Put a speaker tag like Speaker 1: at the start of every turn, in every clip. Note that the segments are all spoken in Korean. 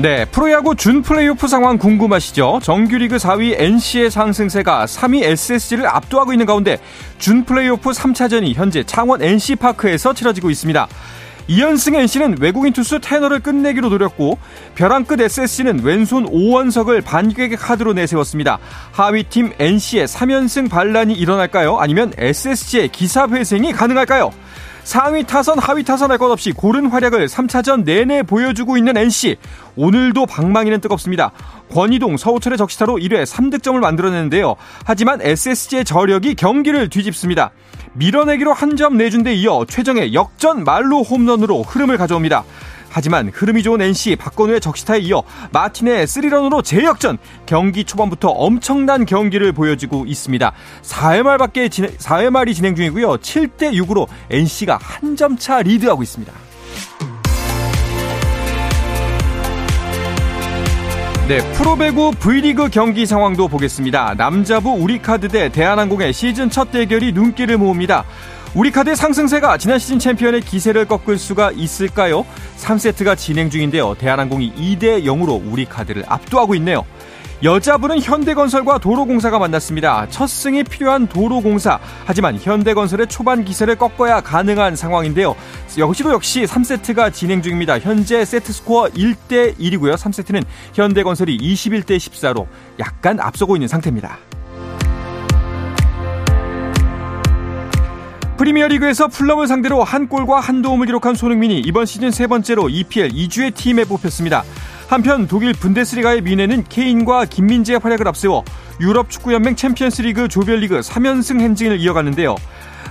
Speaker 1: 네, 프로야구 준 플레이오프 상황 궁금하시죠? 정규리그 4위 NC의 상승세가 3위 SSG를 압도하고 있는 가운데 준 플레이오프 3차전이 현재 창원 NC파크에서 치러지고 있습니다. 2연승 NC는 외국인 투수 테너를 끝내기로 노렸고 벼랑 끝 SSC는 왼손 5원석을 반격의 카드로 내세웠습니다. 하위팀 NC의 3연승 반란이 일어날까요? 아니면 SSC의 기사회생이 가능할까요? 상위 타선, 하위 타선 할 것 없이 고른 활약을 3차전 내내 보여주고 있는 NC. 오늘도 방망이는 뜨겁습니다. 권희동, 서우철의 적시타로 1회 3득점을 만들어내는데요. 하지만 SSG의 저력이 경기를 뒤집습니다. 밀어내기로 한 점 내준 데 이어 최정의 역전 말로 홈런으로 흐름을 가져옵니다. 하지만 흐름이 좋은 NC 박건우의 적시타에 이어 마틴의 스리런으로 재역전 경기 초반부터 엄청난 경기를 보여주고 있습니다. 4회 말밖에 4회 말이 진행 중이고요. 7대 6으로 NC가 한 점 차 리드하고 있습니다. 네, 프로배구 V리그 경기 상황도 보겠습니다. 남자부 우리카드 대 대한항공의 시즌 첫 대결이 눈길을 모읍니다. 우리 카드의 상승세가 지난 시즌 챔피언의 기세를 꺾을 수가 있을까요? 3세트가 진행 중인데요. 대한항공이 2대 0으로 우리 카드를 압도하고 있네요. 여자부는 현대건설과 도로공사가 만났습니다. 첫 승이 필요한 도로공사. 하지만 현대건설의 초반 기세를 꺾어야 가능한 상황인데요. 역시도 역시 3세트가 진행 중입니다. 현재 세트 스코어 1대 1이고요. 3세트는 현대건설이 21대 14로 약간 앞서고 있는 상태입니다. 프리미어리그에서 풀럼을 상대로 한 골과 한 도움을 기록한 손흥민이 이번 시즌 세 번째로 EPL 2주의 팀에 뽑혔습니다. 한편 독일 분데스리가의 미네는 케인과 김민재의 활약을 앞세워 유럽 축구연맹 챔피언스리그 조별리그 3연승 행진을 이어갔는데요.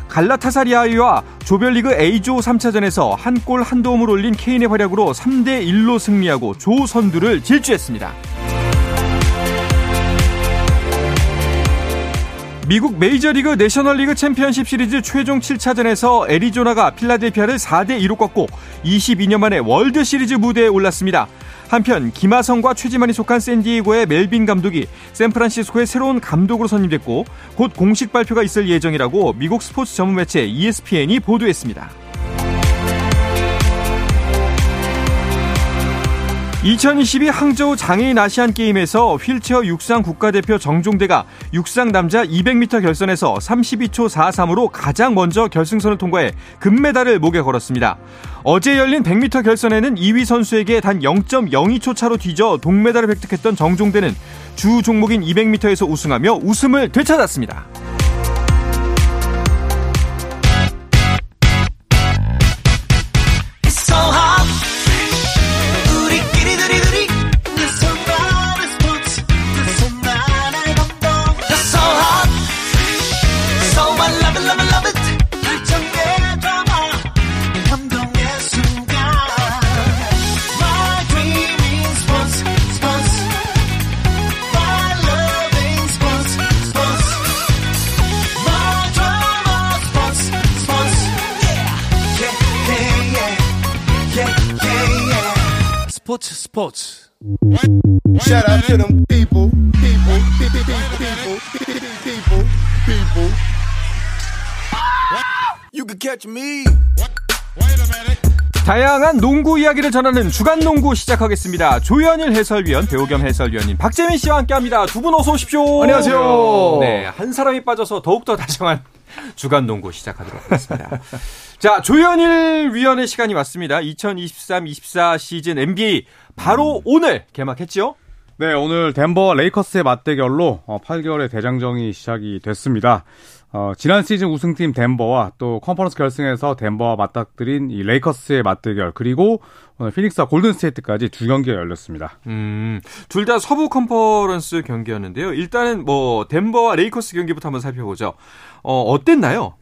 Speaker 1: 갈라타사리아와 조별리그 A조 3차전에서 한 골 한 도움을 올린 케인의 활약으로 3대 1로 승리하고 조 선두를 질주했습니다. 미국 메이저리그 내셔널리그 챔피언십 시리즈 최종 7차전에서 애리조나가 필라델피아를 4대 2로 꺾고 22년 만에 월드 시리즈 무대에 올랐습니다. 한편 김하성과 최지만이 속한 샌디에고의 멜빈 감독이 샌프란시스코의 새로운 감독으로 선임됐고 곧 공식 발표가 있을 예정이라고 미국 스포츠 전문 매체 ESPN이 보도했습니다. 2022 항저우 장애인 아시안 게임에서 휠체어 육상 국가대표 정종대가 육상 남자 200m 결선에서 32초 43으로 가장 먼저 결승선을 통과해 금메달을 목에 걸었습니다. 어제 열린 100m 결선에는 2위 선수에게 단 0.02초 차로 뒤져 동메달을 획득했던 정종대는 주 종목인 200m에서 우승하며 웃음을 되찾았습니다. 이야기를 전하는 주간 농구 시작하겠습니다. 조현일 해설위원, 배우 겸 해설위원님 박재민 씨와 함께합니다. 두 분 어서 오십시오.
Speaker 2: 안녕하세요.
Speaker 1: 네, 한 사람이 빠져서 더욱더 다정한 주간 농구 시작하도록 하겠습니다. 자, 조현일 위원의 시간이 왔습니다. 2023-24 시즌 NBA 바로 음. 오늘 개막했죠?
Speaker 2: 네, 오늘 덴버 레이커스의 맞대결로 8개월의 어, 대장정이 시작이 됐습니다. 어, 지난 시즌 우승팀 덴버와 또 컨퍼런스 결승에서 덴버와 맞닥뜨린 이 레이커스의 맞대결 그리고 오늘 피닉스와 골든스테이트까지 두 경기가 열렸습니다.
Speaker 1: 음, 둘 다 서부 컨퍼런스 경기였는데요. 일단은 뭐 덴버와 레이커스 경기부터 한번 살펴보죠. 어, 어땠나요?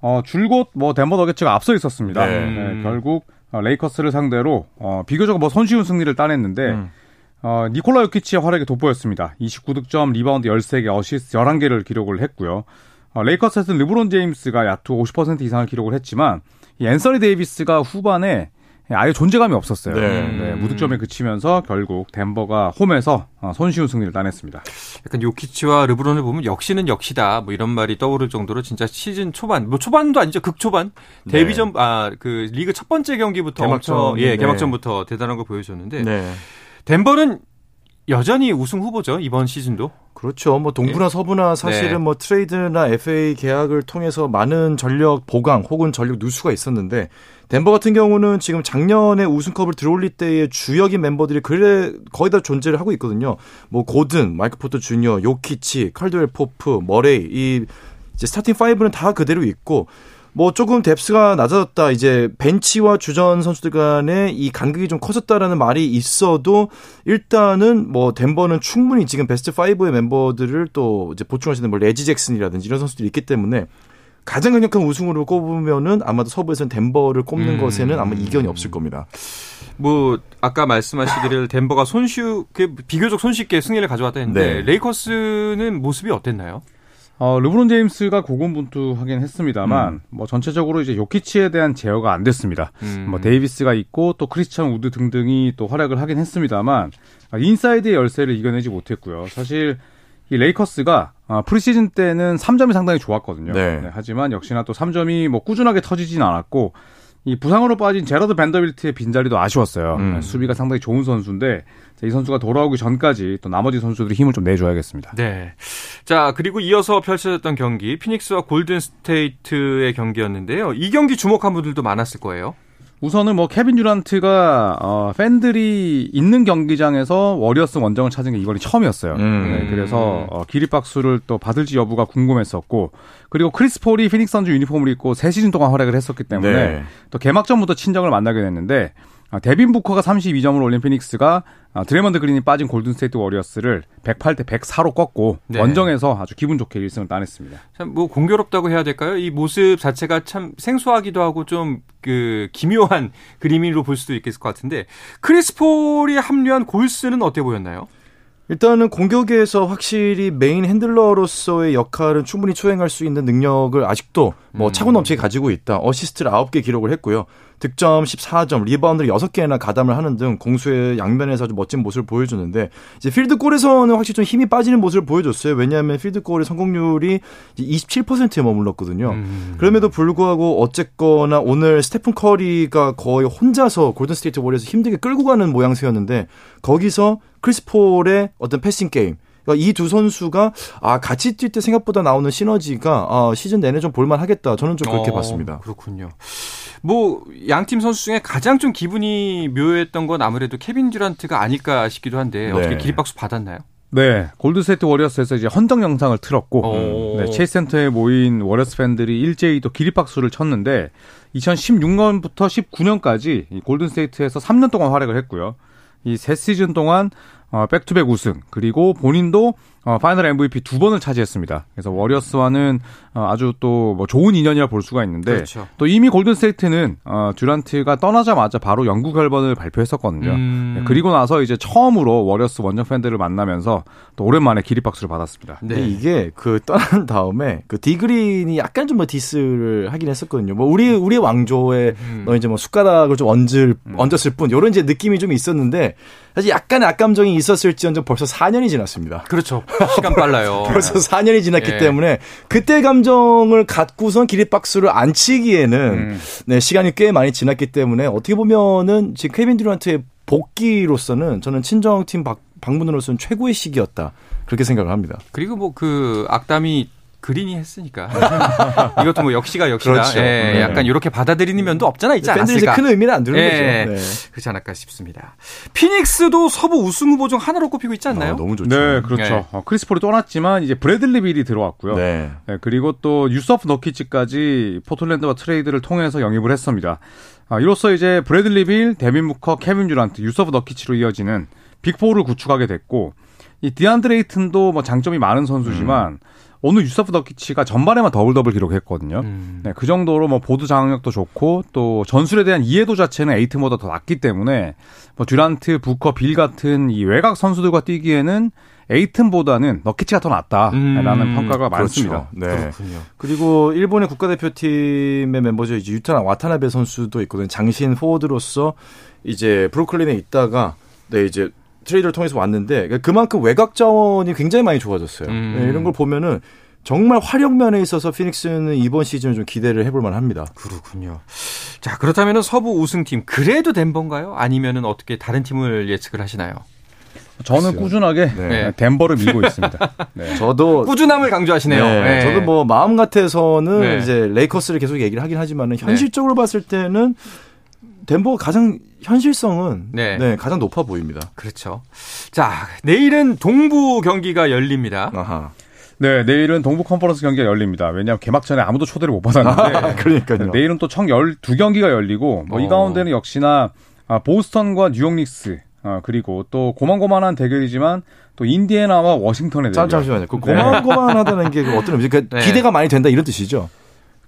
Speaker 2: 어, 줄곧 뭐 덴버 너게츠가 앞서 있었습니다. 네. 네, 결국 어, 레이커스를 상대로 어, 비교적 뭐 손쉬운 승리를 따냈는데 음. 어, 니콜라 요키치의 활약이 돋보였습니다. 29득점, 리바운드 13개, 어시스트 11개를 기록을 했고요. 어, 레이커스에서는 르브론 제임스가 야투 50% 이상을 기록을 했지만 이 앤서니 데이비스가 후반에 아예 존재감이 없었어요. 네. 네, 무득점에 그치면서 결국 덴버가 홈에서 어, 손쉬운 승리를 따냈습니다.
Speaker 1: 약간 요키치와 르브론을 보면 역시는 역시다 뭐 이런 말이 떠오를 정도로 진짜 시즌 초반 뭐 초반도 아니죠 극초반 네. 데뷔전 아 그 리그 첫 번째 경기부터 개막전 엄청, 예 네. 개막전부터 대단한 걸 보여줬는데 네. 덴버는 여전히 우승 후보죠 이번 시즌도.
Speaker 3: 그렇죠. 뭐 동부나 네. 서부나 사실은 네. 뭐 트레이드나 FA 계약을 통해서 많은 전력 보강 혹은 전력 누수가 있었는데 덴버 같은 경우는 지금 작년에 우승컵을 들어올릴 때의 주역인 멤버들이 그래 거의 다 존재를 하고 있거든요. 뭐 고든, 마이크 포터 주니어, 요키치, 칼드웰 포프, 머레이 이 이제 스타팅 5는 다 그대로 있고 뭐 조금 depth가 낮아졌다. 이제 벤치와 주전 선수들 간의 이 간극이 좀 커졌다라는 말이 있어도 일단은 뭐 덴버는 충분히 지금 베스트 5의 멤버들을 또 이제 보충하시는 뭐 레지 잭슨이라든지 이런 선수들이 있기 때문에 가장 강력한 우승으로 꼽으면은 아마도 서부에서는 덴버를 꼽는 음. 것에는 아마 이견이 없을 겁니다.
Speaker 1: 뭐 아까 말씀하시기를 덴버가 손쉬 그 비교적 손쉽게 승리를 가져왔다 했는데 네. 레이커스는 모습이 어땠나요?
Speaker 2: 어, 르브론 제임스가 고군분투하긴 했습니다만 음. 뭐 전체적으로 이제 요키치에 대한 제어가 안 됐습니다. 음. 뭐 데이비스가 있고 또 크리스천 우드 등등이 또 활약을 하긴 했습니다만 인사이드의 열세를 이겨내지 못했고요. 사실 이 레이커스가 아, 프리시즌 때는 3점이 상당히 좋았거든요. 네. 네, 하지만 역시나 또 3점이 뭐 꾸준하게 터지진 않았고 이 부상으로 빠진 제러드 밴더빌트의 빈자리도 아쉬웠어요. 음. 네, 수비가 상당히 좋은 선수인데 이 선수가 돌아오기 전까지 또 나머지 선수들이 힘을 좀 내줘야겠습니다.
Speaker 1: 네. 자 그리고 이어서 펼쳐졌던 경기 피닉스와 골든 스테이트의 경기였는데요. 이 경기 주목한 분들도 많았을 거예요.
Speaker 2: 우선은 뭐 케빈 듀란트가 어, 팬들이 있는 경기장에서 워리어스 원정을 찾은 게 이번이 처음이었어요. 음. 네, 그래서 어, 기립박수를 또 받을지 여부가 궁금했었고 그리고 크리스 폴이 피닉스 선즈 유니폼을 입고 세 시즌 동안 활약을 했었기 때문에 네. 또 개막전부터 친정을 만나게 됐는데 아, 데빈 부커가 32점을 올린 피닉스가 아, 드레이먼드 그린이 빠진 골든스테이트 워리어스를 108대 104로 꺾고 네. 원정에서 아주 기분 좋게 1승을 따냈습니다.
Speaker 1: 참 뭐 공교롭다고 해야 될까요? 이 모습 자체가 참 생소하기도 하고 좀 그 기묘한 그림으로 볼 수도 있겠을 것 같은데 크리스 폴이 합류한 골스는 어때 보였나요?
Speaker 3: 일단은 공격에서 확실히 main handler로서의 역할은 충분히 수행할 수 있는 능력을 아직도 뭐 음. 차고 넘치게 가지고 있다. 어시스트를 9개 기록을 했고요. 득점 14점, 리바운드를 6개나 가담을 하는 등 공수의 양면에서 아주 멋진 모습을 보여주는데 이제 필드골에서는 확실히 좀 힘이 빠지는 모습을 보여줬어요. 왜냐하면 필드골의 성공률이 27%에 머물렀거든요. 음. 그럼에도 불구하고 어쨌거나 오늘 스테픈 커리가 거의 혼자서 골든스테이트 워리어스 힘들게 끌고 가는 모양새였는데 거기서 크리스 폴의 어떤 passing game 그러니까 이 두 선수가 아 같이 뛸 때 생각보다 나오는 시너지가 아, 시즌 내내 좀 볼만하겠다. 저는 좀 그렇게 어, 봤습니다.
Speaker 1: 그렇군요. 뭐 양 팀 선수 중에 가장 좀 기분이 묘했던 건 아무래도 케빈 듀란트가 아닐까 싶기도 한데 네. 어떻게 기립박수 받았나요?
Speaker 2: 네, 골든스테이트 워리어스에서 이제 헌정 영상을 틀었고, 네, 체이스 센터에 모인 워리어스 팬들이 일제히 또 기립박수를 쳤는데, 2016년부터 19년까지 골든스테이트에서 3년 동안 활약을 했고요. 이 세 시즌 동안 어, back-to-back 우승 그리고 본인도 어, final MVP 두 번을 차지했습니다. 그래서 워리어스와는 어, 아주 또 뭐 좋은 인연이라 볼 수가 있는데 그렇죠. 또 이미 골든스테이트는 어, 듀란트가 떠나자마자 바로 영구 결번을 발표했었거든요. 음... 네, 그리고 나서 이제 처음으로 워리어스 원정 팬들을 만나면서 또 오랜만에 기립박수를 받았습니다.
Speaker 3: 네. 이게 그 떠난 다음에 그 디그린이 약간 좀 뭐 diss를 하긴 했었거든요. 뭐 우리 우리 왕조에 음. 너 이제 뭐 숟가락을 좀 얹을 음. 얹었을 뿐 이런 이제 느낌이 좀 있었는데 사실 약간의 악감정이 있었을지언정 벌써 4년이 지났습니다.
Speaker 1: 그렇죠. 시간 빨라요.
Speaker 3: 벌써 4년이 지났기 네. 때문에 그때 감정을 갖고선 기립박수를 안 치기에는 음. 네, 시간이 꽤 많이 지났기 때문에 어떻게 보면은 지금 케빈 듀란트의 복귀로서는 저는 친정팀 방문으로서는 최고의 시기였다. 그렇게 생각을 합니다.
Speaker 1: 그리고 뭐 그 악담이 그린이 했으니까 이것도 뭐 역시가 역시다. 그렇죠. 예, 네. 약간 이렇게 받아들이는 면도 없잖아 있지 않았을까.
Speaker 3: 팬들이 큰 의미는 안 두는
Speaker 1: 예,
Speaker 3: 거죠.
Speaker 1: 네. 그렇지 않을까 싶습니다. 피닉스도 서부 우승 후보 중 하나로 꼽히고 있지 않나요? 아,
Speaker 2: 너무 좋죠. 네, 그렇죠. 네. 어, 크리스 폴이 떠났지만 이제 브래들리 빌이 들어왔고요. 네. 네 그리고 또 유서프 너키치까지 포틀랜드와 트레이드를 통해서 영입을 했습니다. 아, 이로써 이제 브래들리 빌, 데빈 부커, 케빈 듀란트, 유서프 너키치로 이어지는 big four를 구축하게 됐고 이 디안드레 에이튼도 뭐 장점이 많은 선수지만 음. 오늘 유서프 너키치가 전반에만 double double 기록했거든요. 음. 네, 그 정도로 뭐 보드 장악력도 좋고 또 전술에 대한 이해도 자체는 에이튼보다 더 낫기 때문에 뭐 듀란트, 부커, 빌 같은 이 외곽 선수들과 뛰기에는 에이튼보다는 너키치가 더 낫다라는 음, 평가가 그렇죠. 많습니다.
Speaker 3: 네. 그렇군요. 그리고 일본의 국가대표팀의 멤버죠. 이제 유타 와타나베 선수도 있거든요. 장신 포워드로서 이제 브루클린에 있다가 네 이제 트레이드를 통해서 왔는데 그만큼 외곽 자원이 굉장히 많이 좋아졌어요. 음. 네, 이런 걸 보면은 정말 화력면에 있어서 피닉스는 이번 시즌 좀 기대를 해볼 만합니다.
Speaker 1: 그렇군요. 자 그렇다면 서부 우승팀 그래도 덴버인가요? 아니면은 어떻게 다른 팀을 예측을 하시나요?
Speaker 2: 저는 글쎄요. 꾸준하게 네. 네. 덴버를 밀고 있습니다. 네.
Speaker 1: 저도 꾸준함을 강조하시네요. 네.
Speaker 3: 네. 저도 뭐 마음 같아서는 네. 이제 레이커스를 계속 얘기를 하긴 하지만은 현실적으로 봤을 때는 덴버가 가장 현실성은 네. 가장 높아 보입니다.
Speaker 1: 그렇죠. 자 내일은 동부 경기가 열립니다. 아하.
Speaker 2: 네, 내일은 동부 컨퍼런스 경기가 열립니다. 왜냐하면 개막전에 아무도 초대를 못 받았는데.
Speaker 3: 그러니까요.
Speaker 2: 내일은 또 총 12경기가 열리고, 뭐이 어. 가운데는 역시나 아, 보스턴과 뉴욕 닉스, 어, 그리고 또 고만고만한 대결이지만 또 인디애나와 워싱턴의 대결.
Speaker 3: 잠시만요. 그 네. 고만고만하다는 게그 어떤 의미? 그러니까 네. 기대가 많이 된다 이런 뜻이죠.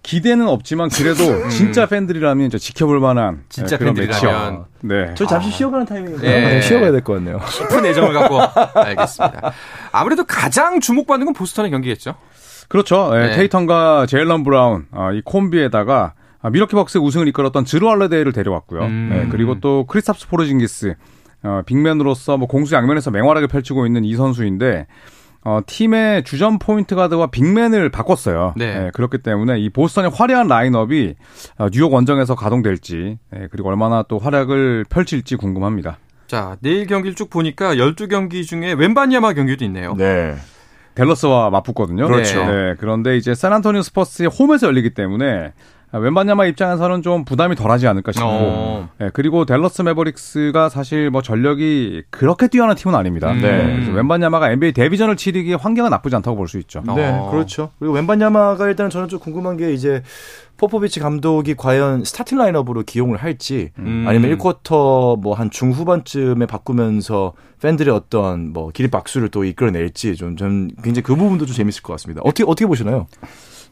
Speaker 2: 기대는 없지만 그래도 음. 진짜 팬들이라면 이제 지켜볼 만한
Speaker 1: 진짜 네, 팬들이라면
Speaker 3: 네. 저 잠시 아. 쉬어가는 타이밍인데 네. 쉬어가야 될 것 같네요.
Speaker 1: 깊은 애정을 갖고 알겠습니다. 아무래도 가장 주목받는 건 보스턴의 경기겠죠.
Speaker 2: 그렇죠. 네. 테이턴과 제일런 브라운 어, 이 콤비에다가 밀워키 벅스 우승을 이끌었던 즈루 할러데이를 데려왔고요. 음. 네, 그리고 또 크리스탭스 포르징기스 어, big man으로서 뭐 공수 양면에서 맹활약을 펼치고 있는 이 선수인데 어, 팀의 주전 point guard와 big man을 바꿨어요. 네. 네. 그렇기 때문에 이 보스턴의 화려한 라인업이 어, 뉴욕 원정에서 가동될지 네, 그리고 얼마나 또 활약을 펼칠지 궁금합니다.
Speaker 1: 자, 내일 경기를 쭉 보니까 12경기 중에 웬반야마 경기도 있네요.
Speaker 2: 네. 댈러스와 맞붙거든요.
Speaker 1: 그렇죠.
Speaker 2: 네. 그런데 이제 샌안토니오 스퍼스의 홈에서 열리기 때문에 아, 웬반야마 입장에서는 좀 부담이 덜하지 않을까 싶고 어. 네, 그리고 댈러스 매버릭스가 사실 뭐 전력이 그렇게 뛰어난 팀은 아닙니다. 음. 네. 그래서 웬반야마가 NBA 데뷔전을 치르기에 환경은 나쁘지 않다고 볼 수 있죠.
Speaker 3: 네, 어. 그렇죠. 그리고 웬반야마가 일단은 저는 좀 궁금한 게 이제 포포비치 감독이 과연 starting lineup으로 기용을 할지 음. 아니면 1쿼터 뭐 한 중후반쯤에 바꾸면서 팬들의 어떤 뭐 기립 박수를 또 이끌어낼지 좀, 좀 굉장히 그 부분도 좀 재밌을 것 같습니다. 어떻게 어떻게 보시나요?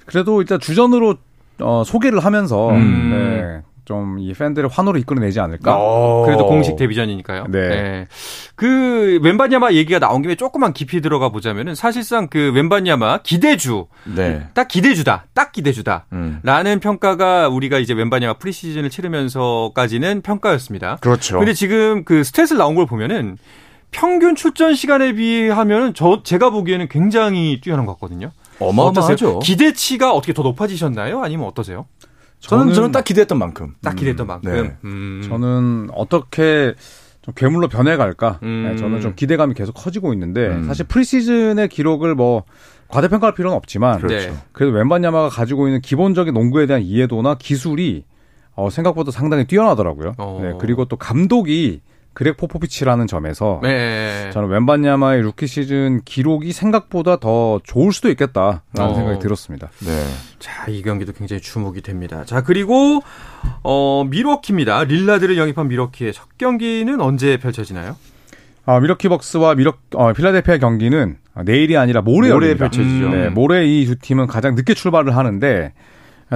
Speaker 2: 그래도 일단 주전으로 어, 소개를 하면서 음. 네, 좀이 팬들의 환호를 이끌어내지 않을까.
Speaker 1: 오. 그래도 공식 데뷔전이니까요. 네. 네. 그 웬바냐마 얘기가 나온 김에 조금만 깊이 들어가 보자면은 사실상 그 웬바냐마 기대주, 네. 딱 기대주다, 딱 기대주다. 음. 라는 평가가 우리가 이제 웬바냐마 프리시즌을 치르면서까지는 평가였습니다.
Speaker 3: 그렇죠.
Speaker 1: 근데 지금 그 스탯을 나온 걸 보면은 평균 출전 시간에 비하면 저 제가 보기에는 굉장히 뛰어난 것 같거든요.
Speaker 3: 어마어마하죠.
Speaker 1: 기대치가 어떻게 더 높아지셨나요? 아니면 어떠세요?
Speaker 3: 저는 저는, 저는 딱 기대했던 만큼.
Speaker 1: 딱 기대했던 음, 만큼. 네.
Speaker 2: 음. 저는 어떻게 좀 괴물로 변해갈까? 음. 네, 저는 좀 기대감이 계속 커지고 있는데 음. 사실 preseason의 기록을 뭐 과대평가할 필요는 없지만 그렇죠. 그래도 웬반야마가 가지고 있는 기본적인 농구에 대한 이해도나 기술이 어, 생각보다 상당히 뛰어나더라고요. 어. 네, 그리고 또 감독이 그렉 포포비치라는 점에서 네. 저는 웬반야마의 루키 시즌 기록이 생각보다 더 좋을 수도 있겠다라는 어. 생각이 들었습니다.
Speaker 1: 네. 자, 이 경기도 굉장히 주목이 됩니다. 자, 그리고 어, 밀워키입니다. 릴라드를 영입한 밀워키의 첫 경기는 언제 펼쳐지나요?
Speaker 2: 아, 밀워키 벅스와 밀워 어, 필라델피아 경기는 내일이 아니라 모레, 모레 펼쳐지죠. 음, 네, 모레 이 두 팀은 가장 늦게 출발을 하는데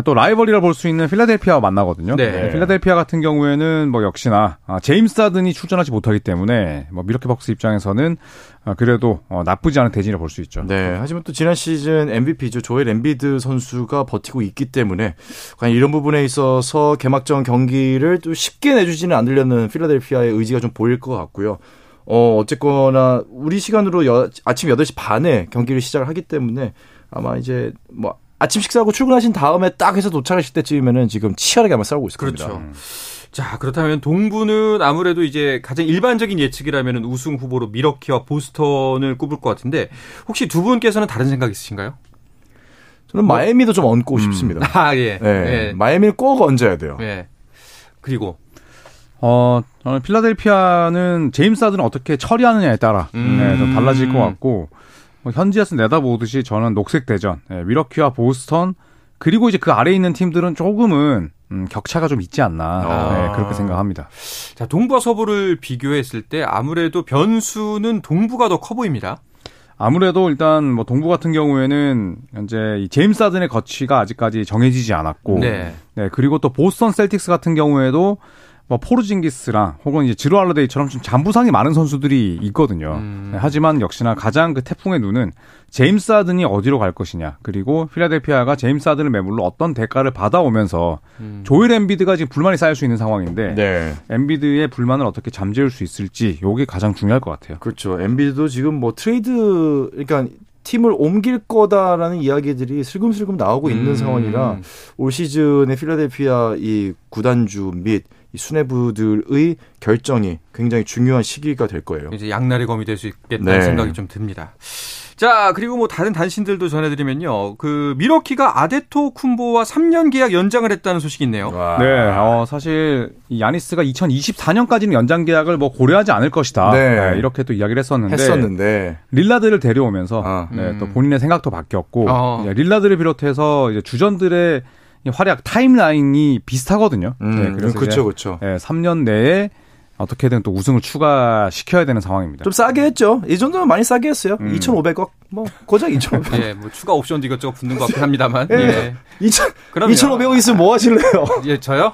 Speaker 2: 또 라이벌이라 볼 수 있는 필라델피아와 만나거든요. 네. 네. 필라델피아 같은 경우에는 뭐 역시나 아, 제임스 하든이 출전하지 못하기 때문에 뭐 밀워키 벅스 입장에서는 아, 그래도 어, 나쁘지 않은 대진이라 볼 수 있죠.
Speaker 3: 네. 하지만 또 지난 시즌 MVP죠. 조엘 엠비드 선수가 버티고 있기 때문에 과연 이런 부분에 있어서 개막전 경기를 또 쉽게 내주지는 않으려는 필라델피아의 의지가 좀 보일 것 같고요. 어, 어쨌거나 우리 시간으로 여, 아침 8시 반에 경기를 시작을 하기 때문에 아마 이제 뭐 아침 식사하고 출근하신 다음에 딱 해서 도착하실 때쯤이면은 지금 치열하게 아마 싸우고 있을
Speaker 1: 그렇죠.
Speaker 3: 겁니다.
Speaker 1: 자, 그렇다면 동부는 아무래도 이제 가장 일반적인 예측이라면 우승 후보로 미러키와 보스턴을 꼽을 것 같은데 혹시 두 분께서는 다른 생각 있으신가요?
Speaker 3: 저는 뭐? 마이애미도 좀 얹고 음. 싶습니다.
Speaker 1: 아, 예. 네.
Speaker 3: 예. 마이애미를 꼭 얹어야 돼요.
Speaker 1: 예. 그리고
Speaker 2: 어, 저는 필라델피아는 제임스 하든을 어떻게 처리하느냐에 따라 음. 네, 좀 달라질 것 같고 뭐 현지에서 내다보듯이 저는 녹색 대전, 예, 미러키와 보스턴 그리고 이제 그 아래에 있는 팀들은 조금은 음, 격차가 좀 있지 않나 아. 네, 그렇게 생각합니다.
Speaker 1: 자 동부와 서부를 비교했을 때 아무래도 변수는 동부가 더 커 보입니다.
Speaker 2: 아무래도 일단 뭐 동부 같은 경우에는 현재 이 제임스 하든의 거취가 아직까지 정해지지 않았고, 네. 네 그리고 또 보스턴 셀틱스 같은 경우에도 뭐 포르징기스랑 혹은 이제 즈루 할러데이처럼 좀 잔부상이 많은 선수들이 있거든요. 음. 네, 하지만 역시나 가장 그 태풍의 눈은 제임스 하든이 어디로 갈 것이냐. 그리고 필라델피아가 제임스 하든을 매물로 어떤 대가를 받아오면서 음. 조엘 엠비드가 지금 불만이 쌓일 수 있는 상황인데 네. 엠비드의 불만을 어떻게 잠재울 수 있을지 요게 가장 중요할 것 같아요.
Speaker 3: 그렇죠. 엠비드도 지금 뭐 트레이드 그러니까 팀을 옮길 거다라는 이야기들이 슬금슬금 나오고 있는 음. 상황이라 올 시즌의 필라델피아 이 구단주 및 이 수뇌부들의 결정이 굉장히 중요한 시기가 될 거예요.
Speaker 1: 이제 양날의 검이 될 수 있겠다는 네. 생각이 좀 듭니다. 자, 그리고 뭐 다른 단신들도 전해드리면요. 그 미러키가 아데토 쿤보와 3년 계약 연장을 했다는 소식이 있네요. 와.
Speaker 2: 네, 어, 사실 이 야니스가 2024년까지는 연장 계약을 뭐 고려하지 않을 것이다. 네. 네, 이렇게 또 이야기를 했었는데,
Speaker 3: 했었는데.
Speaker 2: 릴라드를 데려오면서 아. 네, 또 본인의 생각도 바뀌었고 어. 릴라드를 비롯해서 이제 주전들의 활약 타임라인이 비슷하거든요.
Speaker 3: 음, 네, 그래서 그렇죠, 그렇죠.
Speaker 2: 네, 3년 내에 어떻게든 또 우승을 추가시켜야 되는 상황입니다.
Speaker 3: 좀 싸게 했죠. 이 정도면 많이 싸게 했어요. 음. 2,500억. 뭐 고작 2,500억.
Speaker 1: 예, 뭐 추가 옵션도 이것저것 붙는 것 같긴 합니다만. 예. 예.
Speaker 3: 2,500억 있으면 뭐 하실래요?
Speaker 1: 예, 저요?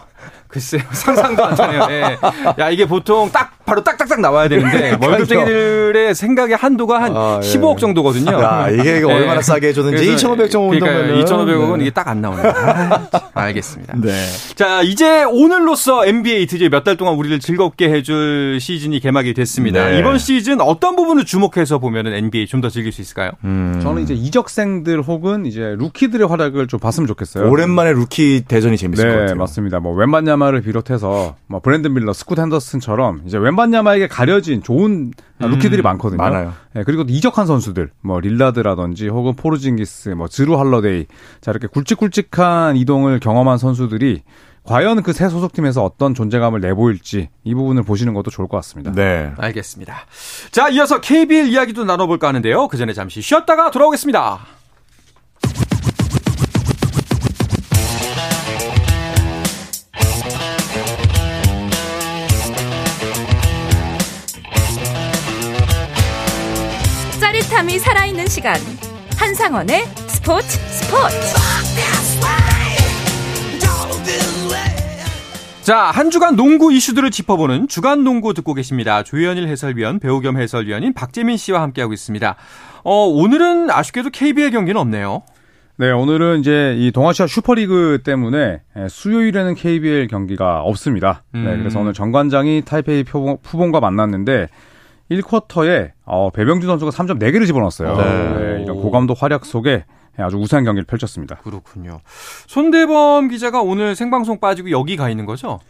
Speaker 1: 글쎄요. 상상도 안 되네요. 예. 야, 이게 보통 딱, 바로 딱딱딱 나와야 되는데, 월급쟁이들의 생각의 한도가 한 아, 예. 15억 정도거든요.
Speaker 3: 야, 이게 예. 얼마나 싸게 해 줬는지 2,500 정도
Speaker 1: 그러니까 2,500억은 네. 이게 딱 안 나오네요. 아, 알겠습니다. 네. 자, 이제 오늘로써 NBA 드디어 몇 달 동안 우리를 즐겁게 해줄 시즌이 개막이 됐습니다. 네. 이번 시즌 어떤 부분을 주목해서 보면은 NBA 좀 더 즐길 수 있을까요?
Speaker 2: 음. 저는 이제 이적생들 혹은 이제 루키들의 활약을 좀 봤으면 좋겠어요.
Speaker 3: 오랜만에 루키 대전이 재밌을
Speaker 2: 네,
Speaker 3: 것 같아요.
Speaker 2: 맞습니다. 뭐 웬반냐 웬반야마를 비롯해서 뭐 브랜든 밀러, 스쿳 헨더슨처럼 이제 웬반야마에게 가려진 좋은 음, 루키들이 많거든요.
Speaker 3: 많아요.
Speaker 2: 네, 그리고 이적한 선수들, 뭐 릴라드라든지 혹은 포르징기스, 뭐 즈루 할러데이, 자 이렇게 굵직굵직한 이동을 경험한 선수들이 과연 그 새 소속팀에서 어떤 존재감을 내보일지 이 부분을 보시는 것도 좋을 것 같습니다.
Speaker 1: 네. 알겠습니다. 자, 이어서 KBL 이야기도 나눠볼까 하는데요. 그 전에 잠시 쉬었다가 돌아오겠습니다.
Speaker 4: 짜릿함이 살아있는 시간 한상원의 스포츠 스포츠
Speaker 1: 자, 한 주간 농구 이슈들을 짚어보는 주간 농구 듣고 계십니다. 조현일 해설위원, 배우 겸 해설위원인 박재민 씨와 함께하고 있습니다. 어, 오늘은 아쉽게도 KBL 경기는 없네요.
Speaker 2: 네, 오늘은 이제 이 동아시아 슈퍼리그 때문에 예, 수요일에는 KBL 경기가 없습니다. 네, 음. 그래서 오늘 정관장이 타이페이 푸봉과 만났는데 1쿼터에 어, 배병준 선수가 3점 4개를 집어넣었어요. 네. 네, 이런 고감도 활약 속에 아주 우수한 경기를 펼쳤습니다.
Speaker 1: 그렇군요. 손대범 기자가 오늘 생방송 빠지고 여기 가 있는 거죠?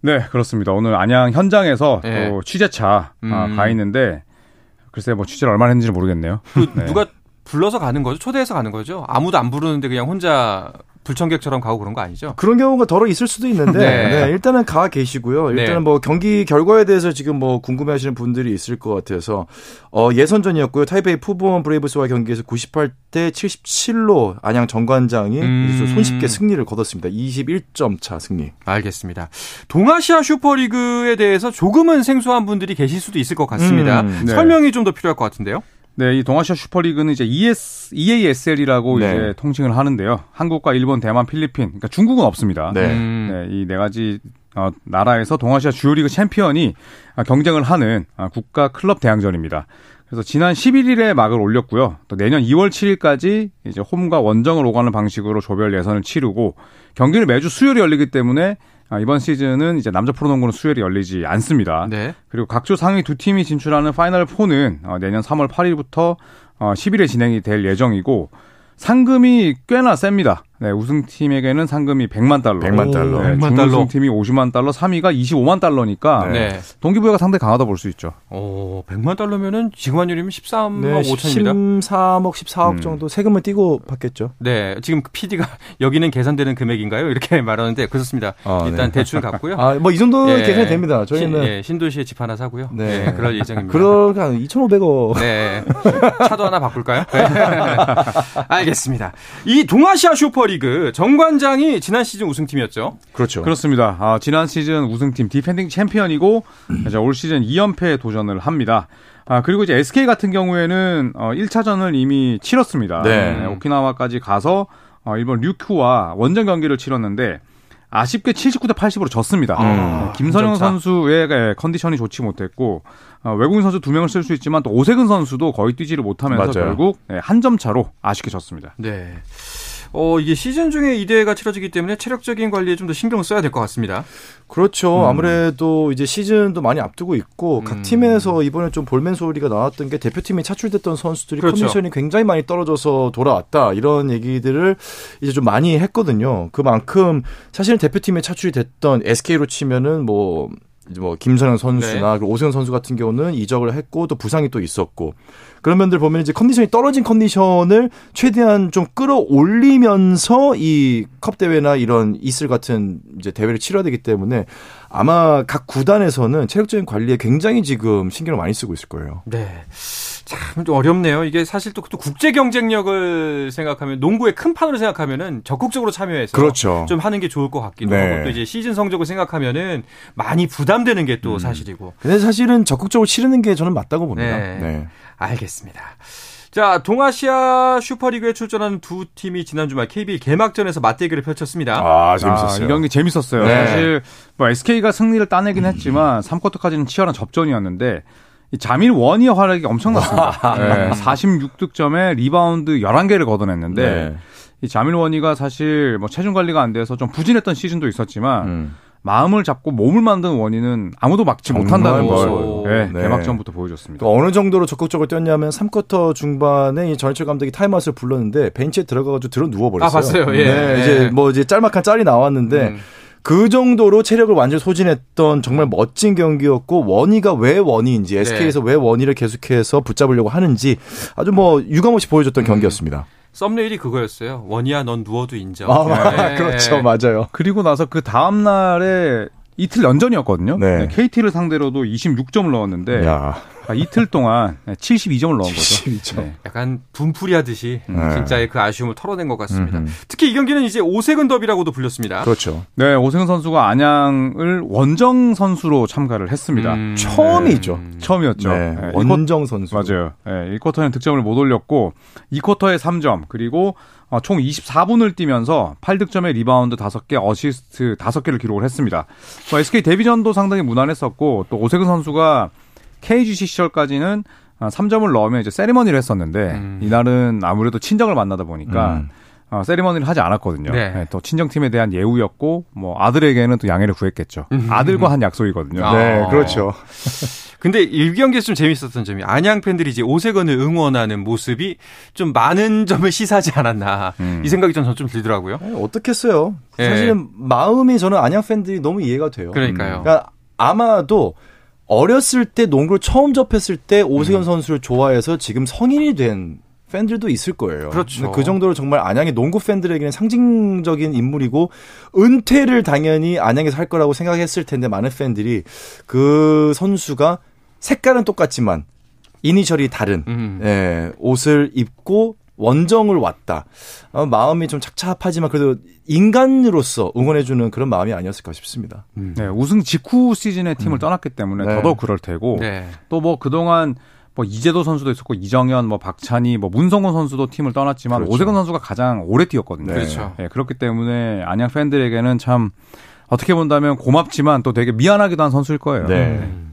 Speaker 2: 네, 그렇습니다. 오늘 안양 현장에서 네. 또 취재차 음. 아, 가 있는데 글쎄 뭐 취재를 얼마나 했는지 모르겠네요.
Speaker 1: 그 네. 누가 불러서 가는 거죠? 초대해서 가는 거죠? 아무도 안 부르는데 그냥 혼자 불청객처럼 가고 그런 거 아니죠?
Speaker 3: 그런 경우가 더러 있을 수도 있는데 네. 네, 일단은 가 계시고요. 일단은 네. 뭐 경기 결과에 대해서 지금 뭐 궁금해하시는 분들이 있을 것 같아서 어, 예선전이었고요. 타이베이 푸본 브레이브스와 경기에서 98대 77로 안양 정관장이 음. 손쉽게 승리를 거뒀습니다. 21점 차 승리.
Speaker 1: 알겠습니다. 동아시아 슈퍼리그에 대해서 조금은 생소한 분들이 계실 수도 있을 것 같습니다. 음, 네. 설명이 좀 더 필요할 것 같은데요.
Speaker 2: 네, 이 동아시아 슈퍼리그는 이제 ES, EASL이라고 네. 이제 통칭을 하는데요. 한국과 일본, 대만, 필리핀, 그러니까 중국은 없습니다. 네. 음. 네, 이 네 가지 어, 나라에서 동아시아 주요 리그 챔피언이 경쟁을 하는 아, 국가 클럽 대항전입니다. 그래서 지난 11일에 막을 올렸고요. 또 내년 2월 7일까지 이제 홈과 원정을 오가는 방식으로 조별 예선을 치르고 경기를 매주 수요일에 열리기 때문에 아, 이번 시즌은 이제 남자 프로농구는 수요일에 열리지 않습니다. 네. 그리고 각조 상위 두 팀이 진출하는 파이널 4는 어, 내년 3월 8일부터 10일에 어, 진행이 될 예정이고 상금이 꽤나 셉니다. 네, 우승팀에게는 상금이 100만 달러.
Speaker 3: 100만 달러.
Speaker 2: 네, 100만 준우승팀이 50만 달러, 3위가 25만 달러니까 네. 동기부여가 상당히 강하다 볼 수 있죠.
Speaker 1: 오, 100만 달러면은 지금 환율이면 13억 네, 5천입니다.
Speaker 3: 13억, 14억 음. 정도 세금을 떼고 받겠죠.
Speaker 1: 네, 지금 PD가 여기는 계산되는 금액인가요? 이렇게 말하는데 그렇습니다. 아, 일단 네. 대출 갖고요.
Speaker 3: 아, 뭐 이 정도 예, 계산이 됩니다. 저희는
Speaker 1: 시, 예, 신도시에 집 하나 사고요. 네, 네 그럴 예정입니다.
Speaker 3: 그러니까 2,500억.
Speaker 1: 네. 차도 하나 바꿀까요? 네. 알겠습니다. 이 동아시아 슈퍼 슈퍼리그 정관장이 지난 시즌 우승팀이었죠.
Speaker 3: 그렇죠.
Speaker 2: 그렇습니다. 아, 지난 시즌 우승팀 defending 챔피언이고 이제 올 시즌 2연패에 도전을 합니다. 아, 그리고 이제 SK 같은 경우에는 어, 1차전을 이미 치렀습니다.
Speaker 3: 네.
Speaker 2: 네, 오키나와까지 가서 어, 일본 류큐와 원정 경기를 치렀는데 아쉽게 79대 80으로 졌습니다.
Speaker 3: 음.
Speaker 2: 네, 김선영. 선수의 예, 컨디션이 좋지 못했고 어, 외국인 선수 두 명을 쓸 수 있지만 또 오세근 선수도 거의 뛰지를 못하면서
Speaker 3: 맞아요.
Speaker 2: 결국 예, 한점 차로 아쉽게 졌습니다.
Speaker 1: 네. 어, 이게 시즌 중에 이 대회가 치러지기 때문에 체력적인 관리에 좀 더 신경을 써야 될 것 같습니다.
Speaker 3: 그렇죠. 아무래도 이제 시즌도 많이 앞두고 있고
Speaker 1: 음.
Speaker 3: 각 팀에서 이번에 좀 볼멘 소리가 나왔던 게 대표팀에 차출됐던 선수들이
Speaker 1: 그렇죠.
Speaker 3: 컨디션이 굉장히 많이 떨어져서 돌아왔다 이런 얘기들을 이제 좀 많이 했거든요. 그만큼 사실은 대표팀에 차출이 됐던 SK로 치면은 뭐 이제 뭐 김선영 선수나
Speaker 1: 네.
Speaker 3: 오세훈 선수 같은 경우는 이적을 했고 또 부상이 또 있었고 그런 면들 보면 이제 컨디션이 떨어진 컨디션을 최대한 좀 끌어올리면서 이 컵 대회나 이런 이슬 같은 이제 대회를 치러야 되기 때문에 아마 각 구단에서는 체력적인 관리에 굉장히 지금 신경을 많이 쓰고 있을 거예요.
Speaker 1: 네. 참 좀 어렵네요. 이게 사실 또, 또 국제 경쟁력을 생각하면 농구의 큰 판으로 생각하면은 적극적으로 참여해서
Speaker 3: 그렇죠.
Speaker 1: 좀 하는 게 좋을 것 같기도
Speaker 3: 네.
Speaker 1: 하고 또 이제 시즌 성적을 생각하면은 많이 부담되는 게또 사실이고.
Speaker 3: 근데 사실은 적극적으로 치르는 게 저는 맞다고 봅니다.
Speaker 1: 네.
Speaker 3: 네.
Speaker 1: 알겠습니다. 자, 동아시아 슈퍼리그에 출전하는 두 팀이 지난 주말 KBL 개막전에서 맞대결을 펼쳤습니다.
Speaker 3: 아,
Speaker 2: 아, 이 경기 재밌었어요.
Speaker 3: 네.
Speaker 2: 사실 뭐 SK가 승리를 따내긴 했지만 3쿼터까지는 치열한 접전이었는데 이 자밀 워니의 활약이 엄청났습니다. 네, 46득점에 리바운드 11개를 걷어냈는데
Speaker 3: 네.
Speaker 2: 이 자밀 워니가 사실 뭐 체중 관리가 안 돼서 좀 부진했던 시즌도 있었지만
Speaker 3: 음.
Speaker 2: 마음을 잡고 몸을 만든 워니는 아무도 막지 못한다는. 걸 네,
Speaker 3: 네.
Speaker 2: 개막전부터 보여줬습니다.
Speaker 3: 그러니까 어느 정도로 적극적으로 뛰었냐면 3쿼터 중반에 이 전희철 감독이 타임아웃을 불렀는데 벤치에 들어가가지고 들어 누워버렸어요.
Speaker 1: 아, 봤어요. 예.
Speaker 3: 네,
Speaker 1: 예.
Speaker 3: 이제 뭐 이제 짤막한 짤이 나왔는데
Speaker 1: 음.
Speaker 3: 그 정도로 체력을 완전히 소진했던 정말 멋진 경기였고 원희가 왜 원희인지 SK에서 왜 원희를 계속해서 붙잡으려고 하는지 아주 뭐 유감없이 보여줬던 경기였습니다.
Speaker 1: 썸네일이 그거였어요. 원이야 넌 누워도 인정.
Speaker 3: 아,
Speaker 1: 네.
Speaker 3: 그렇죠, 맞아요.
Speaker 2: 그리고 나서 그 다음 날에 이틀 연전이었거든요.
Speaker 3: 네.
Speaker 2: KT를 상대로도 26점을 넣었는데
Speaker 3: 야,
Speaker 2: 아, 이틀 동안 72점을 넣은 거죠.
Speaker 3: 72점.
Speaker 2: 네.
Speaker 1: 약간 분풀이 하듯이
Speaker 3: 네.
Speaker 1: 진짜의 그 아쉬움을 털어낸 것 같습니다.
Speaker 3: 음흠.
Speaker 1: 특히 이 경기는 이제 오세근 더비라고도 불렸습니다.
Speaker 3: 그렇죠.
Speaker 2: 네, 오세근 선수가 안양을 원정 선수로 참가를 했습니다.
Speaker 1: 음.
Speaker 3: 처음이죠.
Speaker 2: 처음이었죠.
Speaker 3: 네,
Speaker 2: 네,
Speaker 3: 원정 선수.
Speaker 2: 맞아요. 네, 1쿼터에는 득점을 못 올렸고 2쿼터에 3점 그리고 어, 총 24분을 뛰면서 8득점에 리바운드 5개, 어시스트 5개를 기록을 했습니다. 뭐 SK 데뷔전도 상당히 무난했었고 또 오세근 선수가 KGC 시절까지는 3점을 넣으면 이제 세리머니를 했었는데
Speaker 1: 음.
Speaker 2: 이날은 아무래도 친정을 만나다 보니까
Speaker 3: 음.
Speaker 2: 어, 세리머니를 하지 않았거든요.
Speaker 1: 네.
Speaker 2: 네, 또 친정팀에 대한 예우였고 뭐 아들에게는 또 양해를 구했겠죠. 아들과 한 약속이거든요.
Speaker 1: 아.
Speaker 3: 네, 그렇죠.
Speaker 1: 근데 이 경기에서 좀 재밌었던 점이 안양 팬들이 이제 오세근을 응원하는 모습이 좀 많은 점을 시사하지 않았나
Speaker 2: 음.
Speaker 1: 이 생각이 저는 좀 들더라고요.
Speaker 3: 네, 어떻겠어요.
Speaker 1: 예.
Speaker 3: 사실은 마음이 저는 안양 팬들이 너무 이해가 돼요.
Speaker 1: 그러니까요.
Speaker 3: 그러니까 아마도 어렸을 때 농구를 처음 접했을 때
Speaker 1: 음.
Speaker 3: 오세훈 선수를 좋아해서 지금 성인이 된 팬들도 있을 거예요.
Speaker 1: 그렇죠.
Speaker 3: 그 정도로 정말 안양의 농구 팬들에게는 상징적인 인물이고 은퇴를 당연히 안양에서 할 거라고 생각했을 텐데 많은 팬들이 그 선수가 색깔은 똑같지만 이니셜이 다른
Speaker 1: 음.
Speaker 3: 예, 옷을 입고 원정을 왔다. 어, 마음이 좀 착잡하지만 그래도 인간으로서 응원해주는 그런 마음이 아니었을까 싶습니다.
Speaker 2: 네, 우승 직후 시즌에 팀을 떠났기 때문에
Speaker 3: 네.
Speaker 2: 더더욱 그럴 테고
Speaker 1: 네.
Speaker 2: 또뭐 그동안 뭐 이재도 선수도 있었고 이정현, 뭐 박찬희, 뭐 문성훈 선수도 팀을 떠났지만
Speaker 3: 그렇죠.
Speaker 2: 오세근 선수가 가장 오래 뛰었거든요.
Speaker 3: 네.
Speaker 1: 그렇죠.
Speaker 2: 예, 그렇기 때문에 안양 팬들에게는 참 어떻게 본다면 고맙지만 또 되게 미안하기도 한 선수일 거예요.
Speaker 3: 네.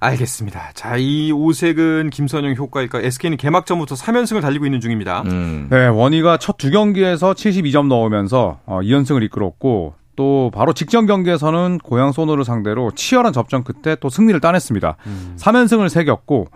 Speaker 1: 알겠습니다. 자, 이 오세근 김선영 효과일까? SK는 개막 전부터 3연승을 달리고 있는 중입니다.
Speaker 3: 음.
Speaker 2: 네, 원희가 첫 두 경기에서 72점 넣으면서 어, 2연승을 이끌었고 또 바로 직전 경기에서는 고양 소노를 상대로 치열한 접전 끝에 또 승리를 따냈습니다. 3연승을 새겼고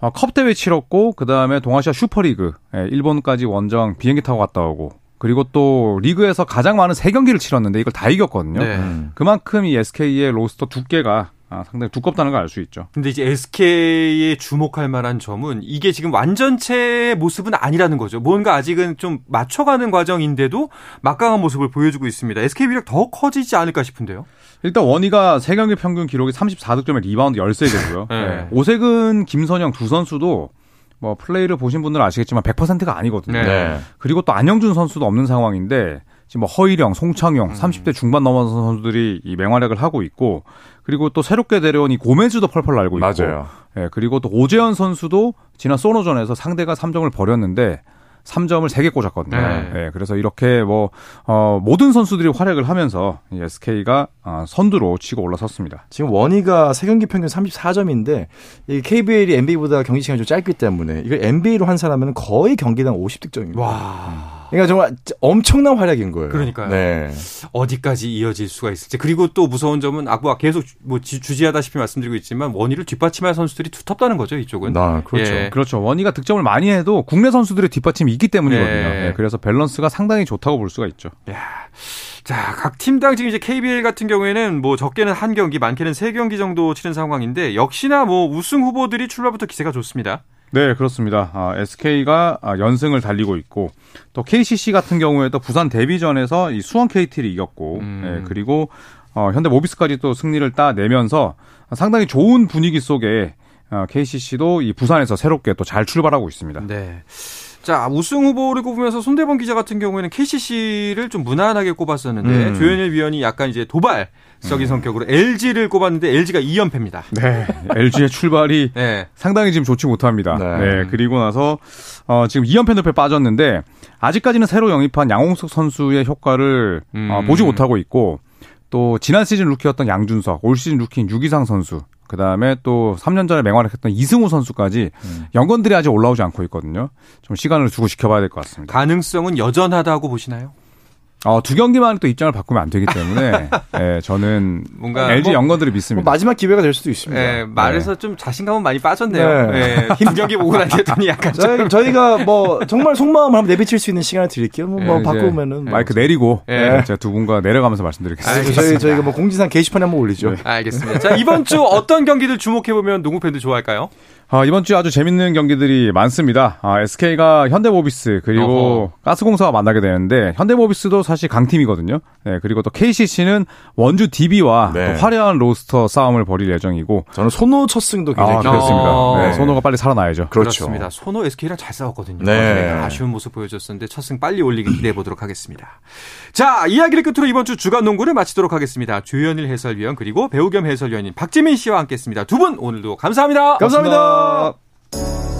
Speaker 2: 어, 컵 대회 치렀고 그 다음에 동아시아 슈퍼리그 예, 일본까지 원정 비행기 타고 갔다 오고 그리고 또 리그에서 가장 많은 세 경기를 치렀는데 이걸 다 이겼거든요.
Speaker 1: 네.
Speaker 3: 음.
Speaker 2: 그만큼 이 SK의 로스터 두께가 아, 상당히 두껍다는 걸 알 수 있죠.
Speaker 1: 근데 이제 SK에 주목할 만한 점은 이게 지금 완전체의 모습은 아니라는 거죠. 뭔가 아직은 좀 맞춰가는 과정인데도 막강한 모습을 보여주고 있습니다. SK 위력 더 커지지 않을까 싶은데요.
Speaker 2: 일단 워니가 세 경기 평균 기록이 34득점에 리바운드 13개고요.
Speaker 1: 네.
Speaker 2: 오세근, 김선형 두 선수도 뭐 플레이를 보신 분들은 아시겠지만 100%가 아니거든요.
Speaker 1: 네.
Speaker 3: 네.
Speaker 2: 그리고 또 안영준 선수도 없는 상황인데 지금 뭐 허일영, 송창용, 음. 30대 중반 넘어선 선수들이 이 맹활약을 하고 있고 그리고 또 새롭게 데려온 이 고메즈도 펄펄 날고 있고
Speaker 3: 맞아요.
Speaker 2: 예, 그리고 또 오재현 선수도 지난 소노전에서 상대가 3점을 버렸는데 3점을 3개 꽂았거든요. 네. 네. 그래서 이렇게 뭐, 어, 모든 선수들이 활약을 하면서 SK가 어, 선두로 치고 올라섰습니다.
Speaker 3: 지금 원희가 3경기 평균 34점인데 이 KBL이 NBA보다 경기 시간이 좀 짧기 때문에 이걸 NBA로 환산하면 거의 경기당 50득점입니다. 와. 그러니까 정말 엄청난 활약인 거예요.
Speaker 1: 그러니까요. 네. 어디까지 이어질 수가 있을지. 그리고 또 무서운 점은 아까 계속 뭐 주지하다시피 말씀드리고 있지만 원희를 뒷받침할 선수들이 두텁다는 거죠, 이쪽은.
Speaker 2: 아, 그렇죠. 예. 그렇죠. 원희가 득점을 많이 해도 국내 선수들의 뒷받침이 있기 때문이거든요. 예. 예. 그래서 밸런스가 상당히 좋다고 볼 수가 있죠. 야.
Speaker 1: 자, 각 팀당 지금 이제 KBL 같은 경우에는 뭐 적게는 한 경기, 많게는 세 경기 정도 치른 상황인데 역시나 뭐 우승 후보들이 출발부터 기세가 좋습니다.
Speaker 2: 네, 그렇습니다. 아, SK가 아, 연승을 달리고 있고 또 KCC 같은 경우에도 부산 데뷔전에서 이 수원 KT를 이겼고 음. 네, 그리고 어, 현대 모비스까지 또 승리를 따내면서 상당히 좋은 분위기 속에 어, KCC도 이 부산에서 새롭게 또 잘 출발하고 있습니다.
Speaker 1: 네. 자, 우승 후보를 꼽으면서 손대범 기자 같은 경우에는 KCC를 좀 무난하게 꼽았었는데 음. 조현일 위원이 약간 이제 도발적인 음. 성격으로 LG를 꼽았는데 LG가 2연패입니다.
Speaker 2: 네. LG의 출발이 네. 상당히 지금 좋지 못합니다. 네. 네. 그리고 나서 어, 지금 2연패 늪에 빠졌는데 아직까지는 새로 영입한 양홍석 선수의 효과를 어, 음. 어, 보지 못하고 있고 또 지난 시즌 루키였던 양준석, 올 시즌 루키인 유기상 선수 그 다음에 또 3년 전에 맹활약했던 이승우 선수까지 음. 연건들이 아직 올라오지 않고 있거든요. 좀 시간을 두고 지켜봐야 될 것 같습니다.
Speaker 1: 가능성은 여전하다고 보시나요?
Speaker 2: 어, 두 경기만 또 입장을 바꾸면 안 되기 때문에 예, 저는 뭔가 LG 뭐, 연건들을 믿습니다.
Speaker 3: 뭐 마지막 기회가 될 수도 있습니다.
Speaker 1: 예, 말에서 네. 좀 자신감은 많이 빠졌네요. 네. 예, 힘 경기 보고 나니더니 약간
Speaker 3: 저희, 저희가 뭐 정말 속마음을 한번 내비칠 수 있는 시간을 드릴게요. 뭐, 뭐 예, 바꾸면은 뭐.
Speaker 2: 마이크 내리고 예. 제가 두 분과 내려가면서 말씀드리겠습니다.
Speaker 3: 저희 저희가 뭐 공지상 게시판에 한번 올리죠. 네.
Speaker 1: 알겠습니다. 자 이번 주 어떤 경기들 주목해 보면 농구 팬들 좋아할까요?
Speaker 2: 아, 이번 주 아주 재밌는 경기들이 많습니다. 아, SK가 현대모비스 그리고 어허. 가스공사가 만나게 되는데 현대모비스도 사실 강팀이거든요. 네, 그리고 또 KCC는 원주 DB와 네. 또 화려한 로스터 싸움을 벌일 예정이고
Speaker 3: 저는 손호 첫 승도 굉장히 아,
Speaker 2: 그렇습니다. 네, 손호가 빨리 살아나야죠.
Speaker 1: 그렇죠. 그렇습니다. 손호 SK랑 잘 싸웠거든요. 네. 아쉬운 모습 보여줬었는데 첫 승 빨리 올리기 기대해 보도록 하겠습니다. 자, 이야기를 끝으로 이번 주 주간 농구를 마치도록 하겠습니다. 주현일 해설위원 그리고 배우 겸 해설위원인 박지민 씨와 함께했습니다. 두 분 오늘도 감사합니다.
Speaker 3: 감사합니다. 감사합니다.